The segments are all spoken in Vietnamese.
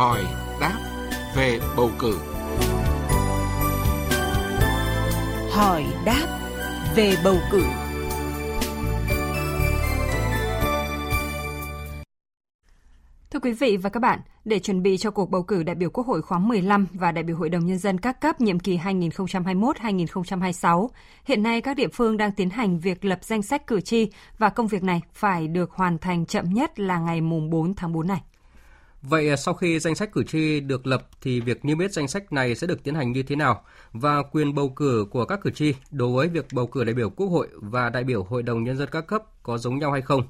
hỏi đáp về bầu cử. Hỏi đáp về bầu cử. Thưa quý vị và các bạn, để chuẩn bị cho cuộc bầu cử đại biểu Quốc hội khóa 15 và đại biểu Hội đồng Nhân dân các cấp nhiệm kỳ 2021-2026, hiện nay các địa phương đang tiến hành việc lập danh sách cử tri và công việc này phải được hoàn thành chậm nhất là ngày mùng 4 tháng 4 này. Vậy à, sau khi danh sách cử tri được lập thì việc niêm yết danh sách này sẽ được tiến hành như thế nào và quyền bầu cử của các cử tri đối với việc bầu cử đại biểu Quốc hội và đại biểu Hội đồng nhân dân các cấp có giống nhau hay không?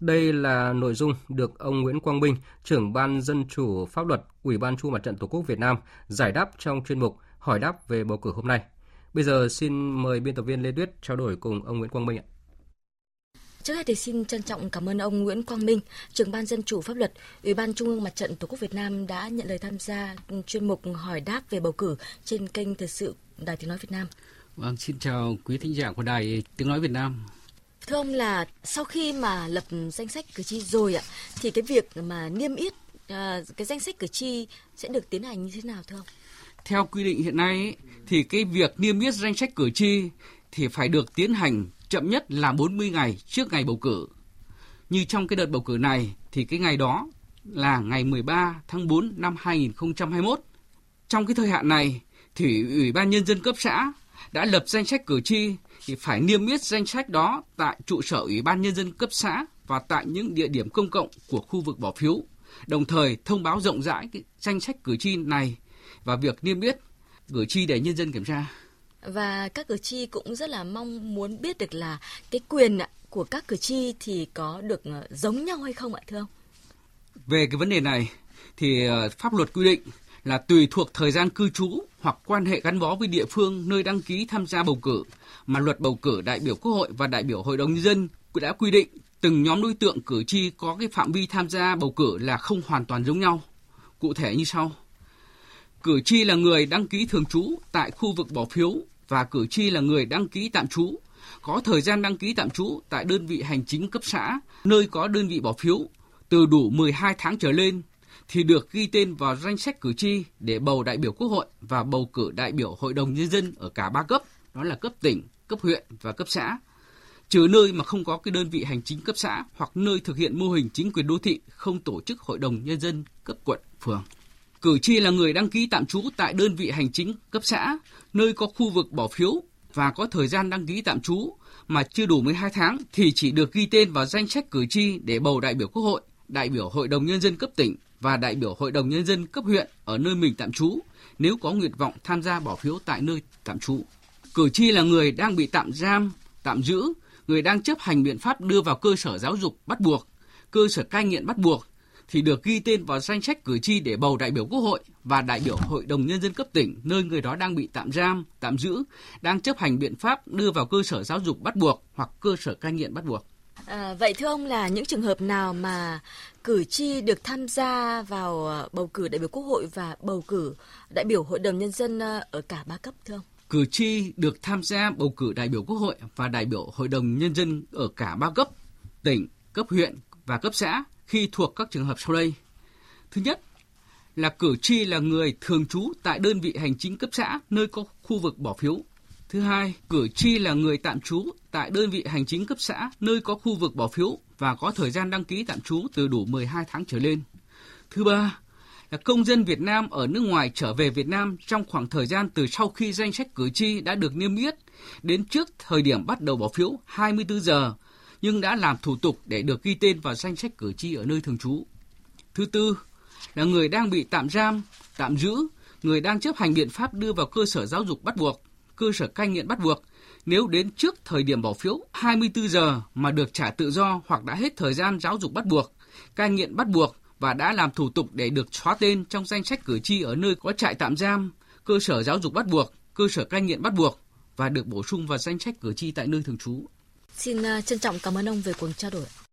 Đây là nội dung được ông Nguyễn Quang Minh, trưởng ban dân chủ pháp luật, Ủy ban Trung mặt trận Tổ quốc Việt Nam giải đáp trong chuyên mục hỏi đáp về bầu cử hôm nay. Bây giờ xin mời biên tập viên Lê Tuyết trao đổi cùng ông Nguyễn Quang Minh ạ. Trước hết thì xin trân trọng cảm ơn ông Nguyễn Quang Minh, trưởng ban dân chủ pháp luật, Ủy ban Trung ương Mặt trận Tổ quốc Việt Nam đã nhận lời tham gia chuyên mục hỏi đáp về bầu cử trên kênh Thời sự Đài Tiếng nói Việt Nam. Vâng, xin chào quý thính giả của Đài Tiếng nói Việt Nam. Thưa ông là sau khi mà lập danh sách cử tri rồi ạ, thì cái việc mà niêm yết uh, cái danh sách cử tri sẽ được tiến hành như thế nào thưa ông? Theo quy định hiện nay thì cái việc niêm yết danh sách cử tri thì phải được tiến hành chậm nhất là 40 ngày trước ngày bầu cử. Như trong cái đợt bầu cử này thì cái ngày đó là ngày 13 tháng 4 năm 2021. Trong cái thời hạn này thì Ủy ban Nhân dân cấp xã đã lập danh sách cử tri thì phải niêm yết danh sách đó tại trụ sở Ủy ban Nhân dân cấp xã và tại những địa điểm công cộng của khu vực bỏ phiếu, đồng thời thông báo rộng rãi cái danh sách cử tri này và việc niêm yết cử tri để nhân dân kiểm tra và các cử tri cũng rất là mong muốn biết được là cái quyền của các cử tri thì có được ờ, giống nhau hay không ạ, thưa ông? Về cái vấn đề này thì ờ, pháp luật quy định là tùy thuộc thời gian cư trú hoặc quan hệ gắn bó với địa phương nơi đăng ký tham gia bầu cử mà luật bầu cử đại biểu Quốc hội và đại biểu Hội đồng nhân dân đã quy định từng nhóm đối tượng cử tri có cái phạm vi tham gia bầu cử là không hoàn toàn giống nhau. Cụ thể như sau. Cử tri là người đăng ký thường trú tại khu vực bỏ phiếu và cử tri là người đăng ký tạm trú, có thời gian đăng ký tạm trú tại đơn vị hành chính cấp xã, nơi có đơn vị bỏ phiếu từ đủ 12 tháng trở lên thì được ghi tên vào danh sách cử tri để bầu đại biểu Quốc hội và bầu cử đại biểu Hội đồng Nhân dân ở cả ba cấp, đó là cấp tỉnh, cấp huyện và cấp xã. Trừ nơi mà không có cái đơn vị hành chính cấp xã hoặc nơi thực hiện mô hình chính quyền đô thị không tổ chức Hội đồng Nhân dân cấp quận, phường. Cử tri là người đăng ký tạm trú tại đơn vị hành chính cấp xã, nơi có khu vực bỏ phiếu và có thời gian đăng ký tạm trú mà chưa đủ 12 tháng thì chỉ được ghi tên vào danh sách cử tri để bầu đại biểu Quốc hội, đại biểu Hội đồng Nhân dân cấp tỉnh và đại biểu Hội đồng Nhân dân cấp huyện ở nơi mình tạm trú nếu có nguyện vọng tham gia bỏ phiếu tại nơi tạm trú. Cử tri là người đang bị tạm giam, tạm giữ, người đang chấp hành biện pháp đưa vào cơ sở giáo dục bắt buộc, cơ sở cai nghiện bắt buộc thì được ghi tên vào danh sách cử tri để bầu đại biểu Quốc hội và đại biểu Hội đồng Nhân dân cấp tỉnh nơi người đó đang bị tạm giam, tạm giữ, đang chấp hành biện pháp đưa vào cơ sở giáo dục bắt buộc hoặc cơ sở cai nghiện bắt buộc. À, vậy thưa ông là những trường hợp nào mà cử tri được tham gia vào ờ, bầu cử đại biểu Quốc hội và bầu cử đại biểu Hội đồng Nhân dân ờ, ở cả ba cấp thưa ông? Cử tri được tham gia bầu cử đại biểu Quốc hội và đại biểu Hội đồng Nhân dân ở cả ba cấp, tỉnh, cấp huyện và cấp xã khi thuộc các trường hợp sau đây. Thứ nhất là cử tri là người thường trú tại đơn vị hành chính cấp xã nơi có khu vực bỏ phiếu. Thứ hai, cử tri là người tạm trú tại đơn vị hành chính cấp xã nơi có khu vực bỏ phiếu và có thời gian đăng ký tạm trú từ đủ 12 tháng trở lên. Thứ ba, là công dân Việt Nam ở nước ngoài trở về Việt Nam trong khoảng thời gian từ sau khi danh sách cử tri đã được niêm yết đến trước thời điểm bắt đầu bỏ phiếu 24 giờ nhưng đã làm thủ tục để được ghi tên vào danh sách cử tri ở nơi thường trú. Thứ tư là người đang bị tạm giam, tạm giữ, người đang chấp hành biện pháp đưa vào cơ sở giáo dục bắt buộc, cơ sở cai nghiện bắt buộc nếu đến trước thời điểm bỏ phiếu 24 giờ mà được trả tự do hoặc đã hết thời gian giáo dục bắt buộc, cai nghiện bắt buộc và đã làm thủ tục để được xóa tên trong danh sách cử tri ở nơi có trại tạm giam, cơ sở giáo dục bắt buộc, cơ sở cai nghiện bắt buộc và được bổ sung vào danh sách cử tri tại nơi thường trú. Xin ờ, trân trọng cảm ơn ông về cuộc trao đổi.